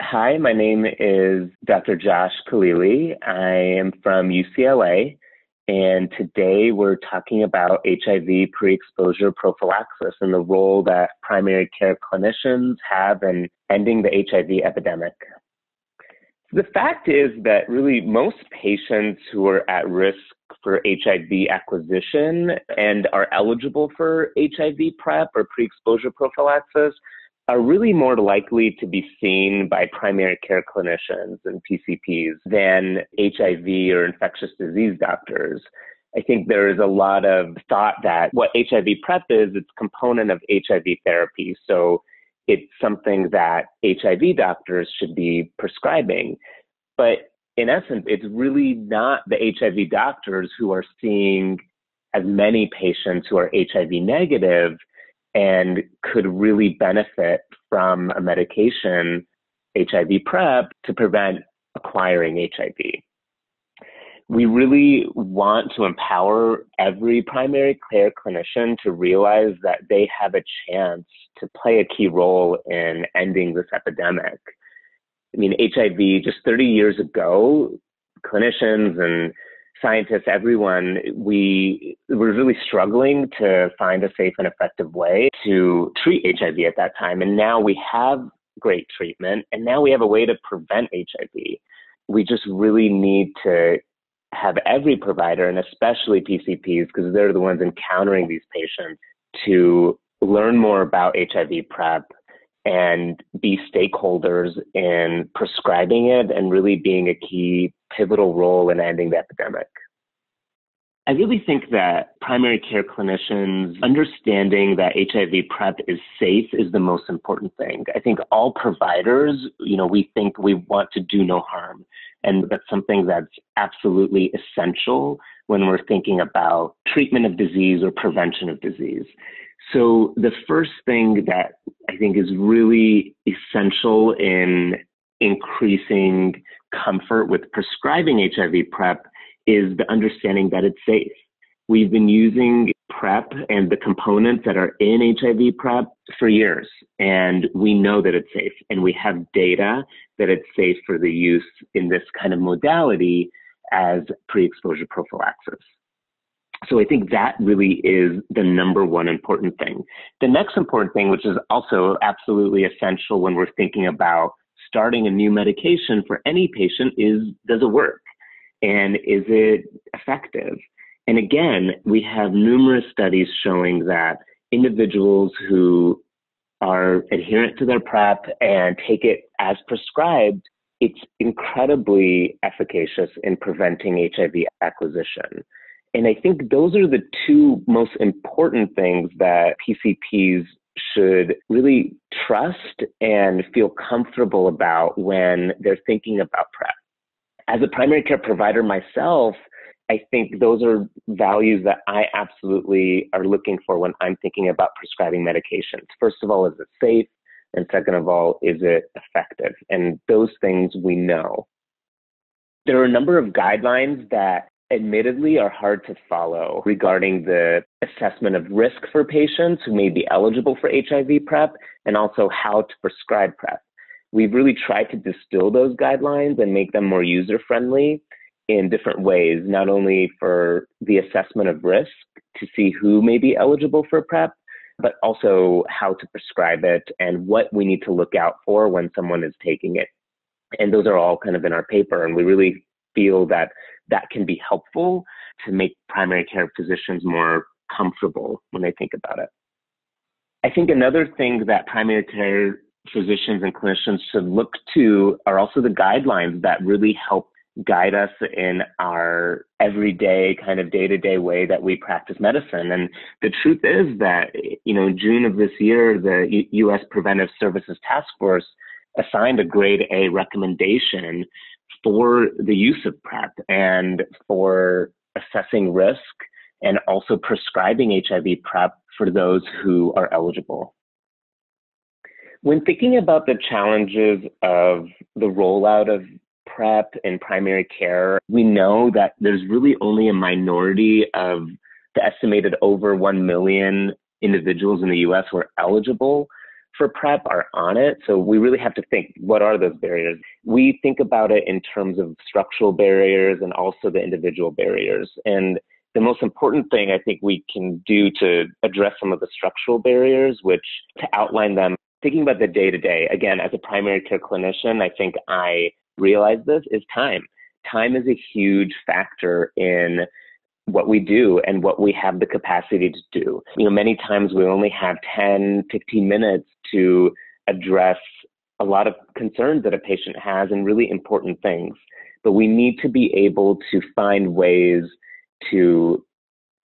Hi, my name is Dr. Josh Khalili. I am from UCLA, and today we're talking about HIV pre exposure prophylaxis and the role that primary care clinicians have in ending the HIV epidemic. The fact is that really most patients who are at risk for HIV acquisition and are eligible for HIV PrEP or pre exposure prophylaxis are really more likely to be seen by primary care clinicians and PCPs than HIV or infectious disease doctors. I think there is a lot of thought that what HIV PrEP is, it's a component of HIV therapy. So it's something that HIV doctors should be prescribing. But in essence, it's really not the HIV doctors who are seeing as many patients who are HIV negative and could really benefit from a medication, HIV PrEP, to prevent acquiring HIV. We really want to empower every primary care clinician to realize that they have a chance to play a key role in ending this epidemic. I mean, HIV, just 30 years ago, clinicians and scientists, everyone, we were really struggling to find a safe and effective way to treat HIV at that time. And now we have great treatment, and now we have a way to prevent HIV. We just really need to have every provider, and especially PCPs, because they're the ones encountering these patients, to learn more about HIV PrEP and be stakeholders in prescribing it and really being a key pivotal role in ending the epidemic. I really think that primary care clinicians understanding that HIV PrEP is safe is the most important thing. I think all providers, you know, we think we want to do no harm. And that's something that's absolutely essential when we're thinking about treatment of disease or prevention of disease. So the first thing that I think is really essential in increasing comfort with prescribing HIV PrEP is the understanding that it's safe. We've been using PrEP and the components that are in HIV PrEP for years, and we know that it's safe, and we have data that it's safe for the use in this kind of modality as pre-exposure prophylaxis. So I think that really is the number one important thing. The next important thing, which is also absolutely essential when we're thinking about starting a new medication for any patient, is does it work? And is it effective? And again, we have numerous studies showing that individuals who are adherent to their PrEP and take it as prescribed, it's incredibly efficacious in preventing HIV acquisition. And I think those are the two most important things that PCPs should really trust and feel comfortable about when they're thinking about PrEP. As a primary care provider myself, I think those are values that I absolutely are looking for when I'm thinking about prescribing medications. First of all, is it safe? And second of all, is it effective? And those things we know. There are a number of guidelines that admittedly are hard to follow regarding the assessment of risk for patients who may be eligible for HIV PrEP and also how to prescribe PrEP. We've really tried to distill those guidelines and make them more user friendly in different ways, not only for the assessment of risk to see who may be eligible for PrEP, but also how to prescribe it and what we need to look out for when someone is taking it. And those are all kind of in our paper. And we really feel that that can be helpful to make primary care physicians more comfortable when they think about it. I think another thing that primary care physicians and clinicians should look to are also the guidelines that really help guide us in our everyday kind of day-to-day way that we practice medicine and the truth is that you know in june of this year the U- us preventive services task force assigned a grade a recommendation for the use of PrEP and for assessing risk and also prescribing HIV PrEP for those who are eligible. When thinking about the challenges of the rollout of PrEP and primary care, we know that there's really only a minority of the estimated over 1 million individuals in the US who are eligible for PrEP are on it. So we really have to think what are those barriers? We think about it in terms of structural barriers and also the individual barriers. And the most important thing I think we can do to address some of the structural barriers, which to outline them, thinking about the day to day, again, as a primary care clinician, I think I realize this is time. Time is a huge factor in what we do and what we have the capacity to do. You know, many times we only have 10, 15 minutes to address a lot of concerns that a patient has and really important things. But we need to be able to find ways to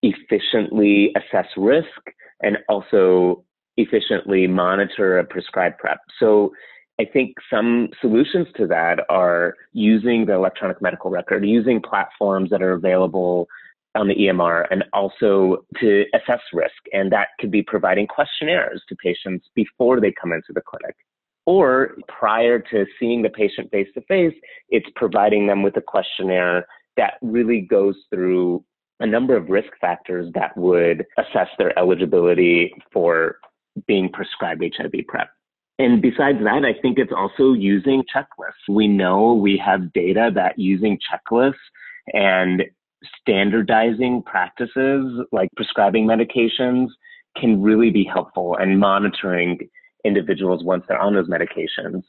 efficiently assess risk and also efficiently monitor a prescribed PrEP. So I think some solutions to that are using the electronic medical record, using platforms that are available on the EMR, and also to assess risk. And that could be providing questionnaires to patients before they come into the clinic. Or prior to seeing the patient face to face, it's providing them with a questionnaire that really goes through a number of risk factors that would assess their eligibility for being prescribed HIV PrEP. And besides that, I think it's also using checklists. We know we have data that using checklists and standardizing practices like prescribing medications can really be helpful and monitoring individuals once they're on those medications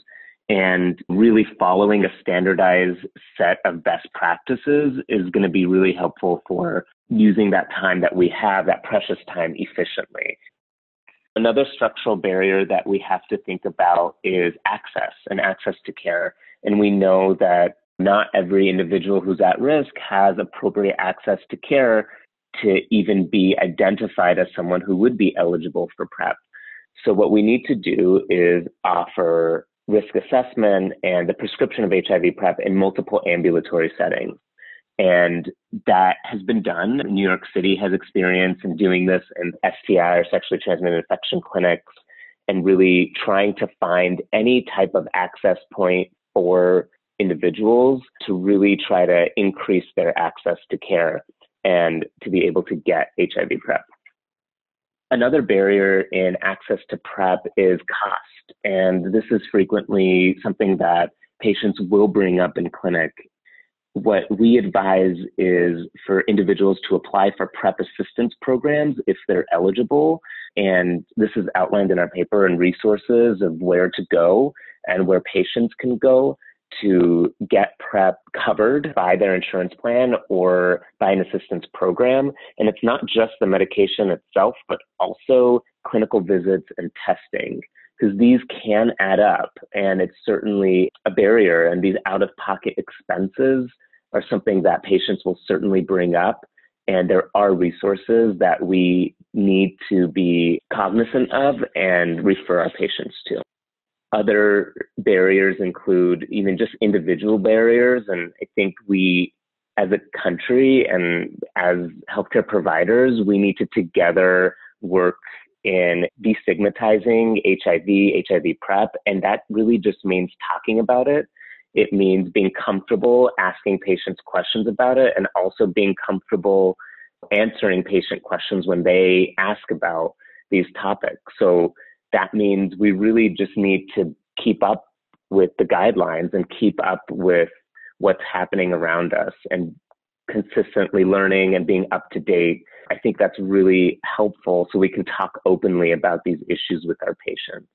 and really following a standardized set of best practices is going to be really helpful for using that time that we have, that precious time, efficiently. Another structural barrier that we have to think about is access and access to care. And we know that not every individual who's at risk has appropriate access to care to even be identified as someone who would be eligible for PrEP. So, what we need to do is offer risk assessment and the prescription of HIV PrEP in multiple ambulatory settings. And that has been done. New York City has experience in doing this in STI or sexually transmitted infection clinics and really trying to find any type of access point for individuals to really try to increase their access to care and to be able to get HIV PrEP. Another barrier in access to PrEP is cost. And this is frequently something that patients will bring up in clinic. What we advise is for individuals to apply for PrEP assistance programs if they're eligible. And this is outlined in our paper and resources of where to go and where patients can go to get PrEP covered by their insurance plan or by an assistance program. And it's not just the medication itself, but also clinical visits and testing, because these can add up. And it's certainly a barrier. And these out of pocket expenses are something that patients will certainly bring up. And there are resources that we need to be cognizant of and refer our patients to. Other barriers include even just individual barriers. And I think we, as a country and as healthcare providers, we need to together work in destigmatizing HIV, HIV PrEP. And that really just means talking about it. It means being comfortable asking patients questions about it and also being comfortable answering patient questions when they ask about these topics. So that means we really just need to keep up with the guidelines and keep up with what's happening around us and consistently learning and being up to date. I think that's really helpful so we can talk openly about these issues with our patients.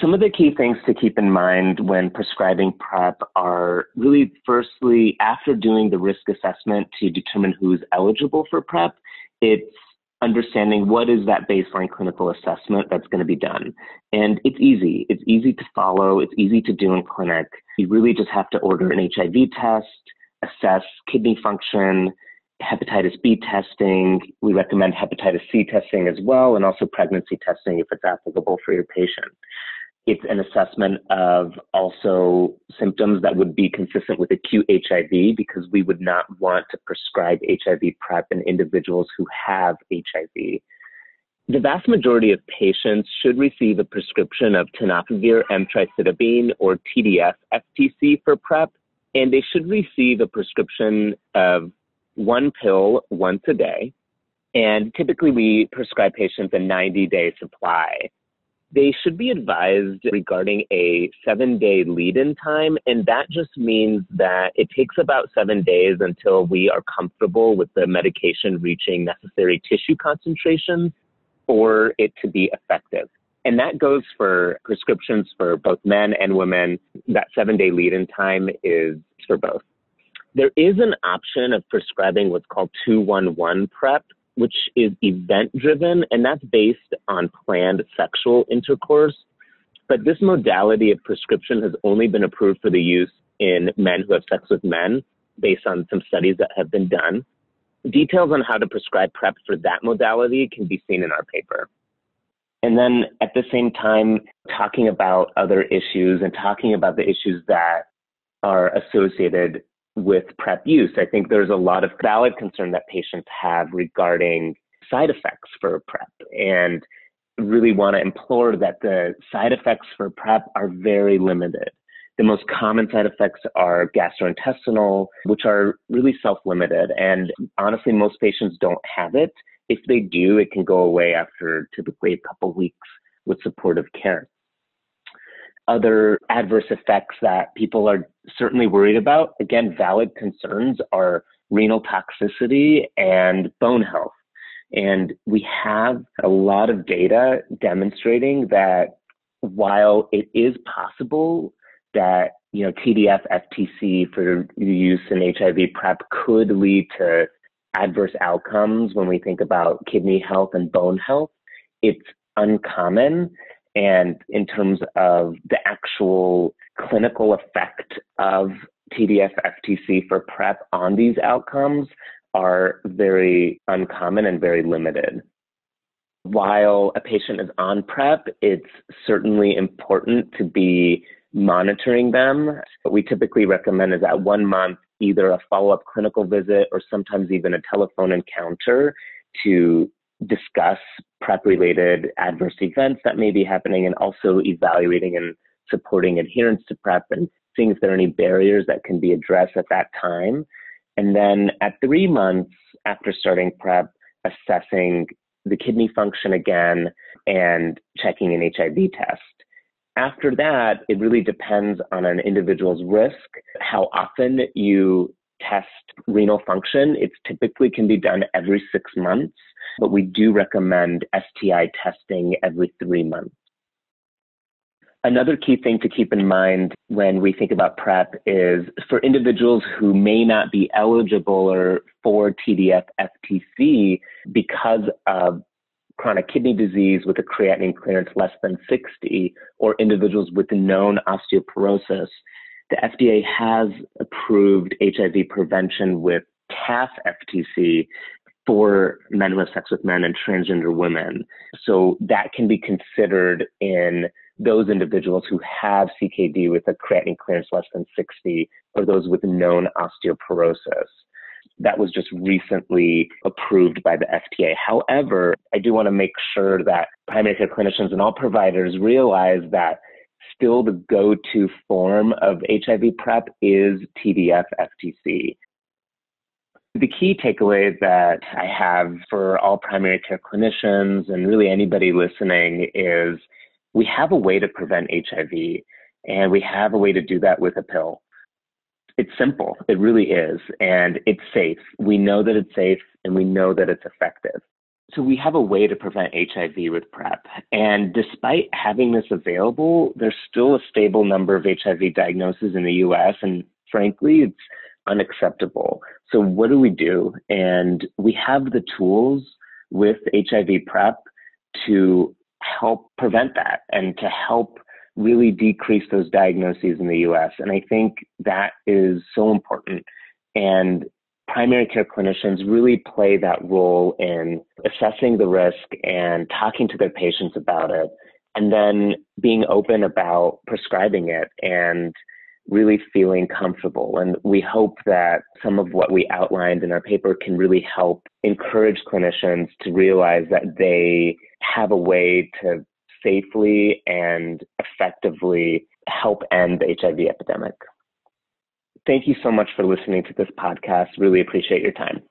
Some of the key things to keep in mind when prescribing PrEP are really, firstly, after doing the risk assessment to determine who's eligible for PrEP, it's understanding what is that baseline clinical assessment that's going to be done. And it's easy. It's easy to follow. It's easy to do in clinic. You really just have to order an HIV test, assess kidney function, hepatitis B testing. We recommend hepatitis C testing as well, and also pregnancy testing if it's applicable for your patient. It's an assessment of also symptoms that would be consistent with acute HIV because we would not want to prescribe HIV PrEP in individuals who have HIV. The vast majority of patients should receive a prescription of tenofovir emtricitabine or TDF FTC for PrEP, and they should receive a prescription of one pill once a day. And typically we prescribe patients a 90 day supply they should be advised regarding a seven day lead in time. And that just means that it takes about seven days until we are comfortable with the medication reaching necessary tissue concentrations for it to be effective. And that goes for prescriptions for both men and women. That seven day lead in time is for both. There is an option of prescribing what's called 211 PrEP, which is event driven, and that's based on planned sexual intercourse. But this modality of prescription has only been approved for the use in men who have sex with men based on some studies that have been done. Details on how to prescribe PrEP for that modality can be seen in our paper. And then at the same time, talking about other issues and talking about the issues that are associated with PrEP use. I think there's a lot of valid concern that patients have regarding side effects for PrEP and really want to implore that the side effects for PrEP are very limited. The most common side effects are gastrointestinal, which are really self limited. And honestly, most patients don't have it. If they do, it can go away after typically a couple weeks with supportive care other adverse effects that people are certainly worried about, again, valid concerns are renal toxicity and bone health. And we have a lot of data demonstrating that while it is possible that you know TDF FTC for use in HIV PrEP could lead to adverse outcomes when we think about kidney health and bone health, it's uncommon and in terms of the actual clinical effect of TDF FTC for PrEP on these outcomes are very uncommon and very limited. While a patient is on PrEP, it's certainly important to be monitoring them. What we typically recommend is at one month, either a follow up clinical visit or sometimes even a telephone encounter to discuss PrEP related adverse events that may be happening and also evaluating and supporting adherence to PrEP and seeing if there are any barriers that can be addressed at that time. And then at three months after starting PrEP, assessing the kidney function again and checking an HIV test. After that, it really depends on an individual's risk, how often you test renal function. It typically can be done every six months but we do recommend STI testing every three months. Another key thing to keep in mind when we think about PrEP is for individuals who may not be eligible or for TDF FTC because of chronic kidney disease with a creatinine clearance less than 60 or individuals with known osteoporosis, the FDA has approved HIV prevention with TAF FTC for men who have sex with men and transgender women. So that can be considered in those individuals who have CKD with a creatinine clearance less than 60 or those with known osteoporosis. That was just recently approved by the FDA. However, I do want to make sure that primary care clinicians and all providers realize that still the go to form of HIV PrEP is TDF FTC. The key takeaway that I have for all primary care clinicians and really anybody listening is we have a way to prevent HIV and we have a way to do that with a pill. It's simple. It really is. And it's safe. We know that it's safe and we know that it's effective. So we have a way to prevent HIV with PrEP. And despite having this available, there's still a stable number of HIV diagnoses in the US. And frankly, it's unacceptable. So what do we do? And we have the tools with HIV PrEP to help prevent that and to help really decrease those diagnoses in the US. And I think that is so important. And primary care clinicians really play that role in assessing the risk and talking to their patients about it, and then being open about prescribing it and really feeling comfortable. And we hope that some of what we outlined in our paper can really help encourage clinicians to realize that they have a way to safely and effectively help end the HIV epidemic. Thank you so much for listening to this podcast. Really appreciate your time.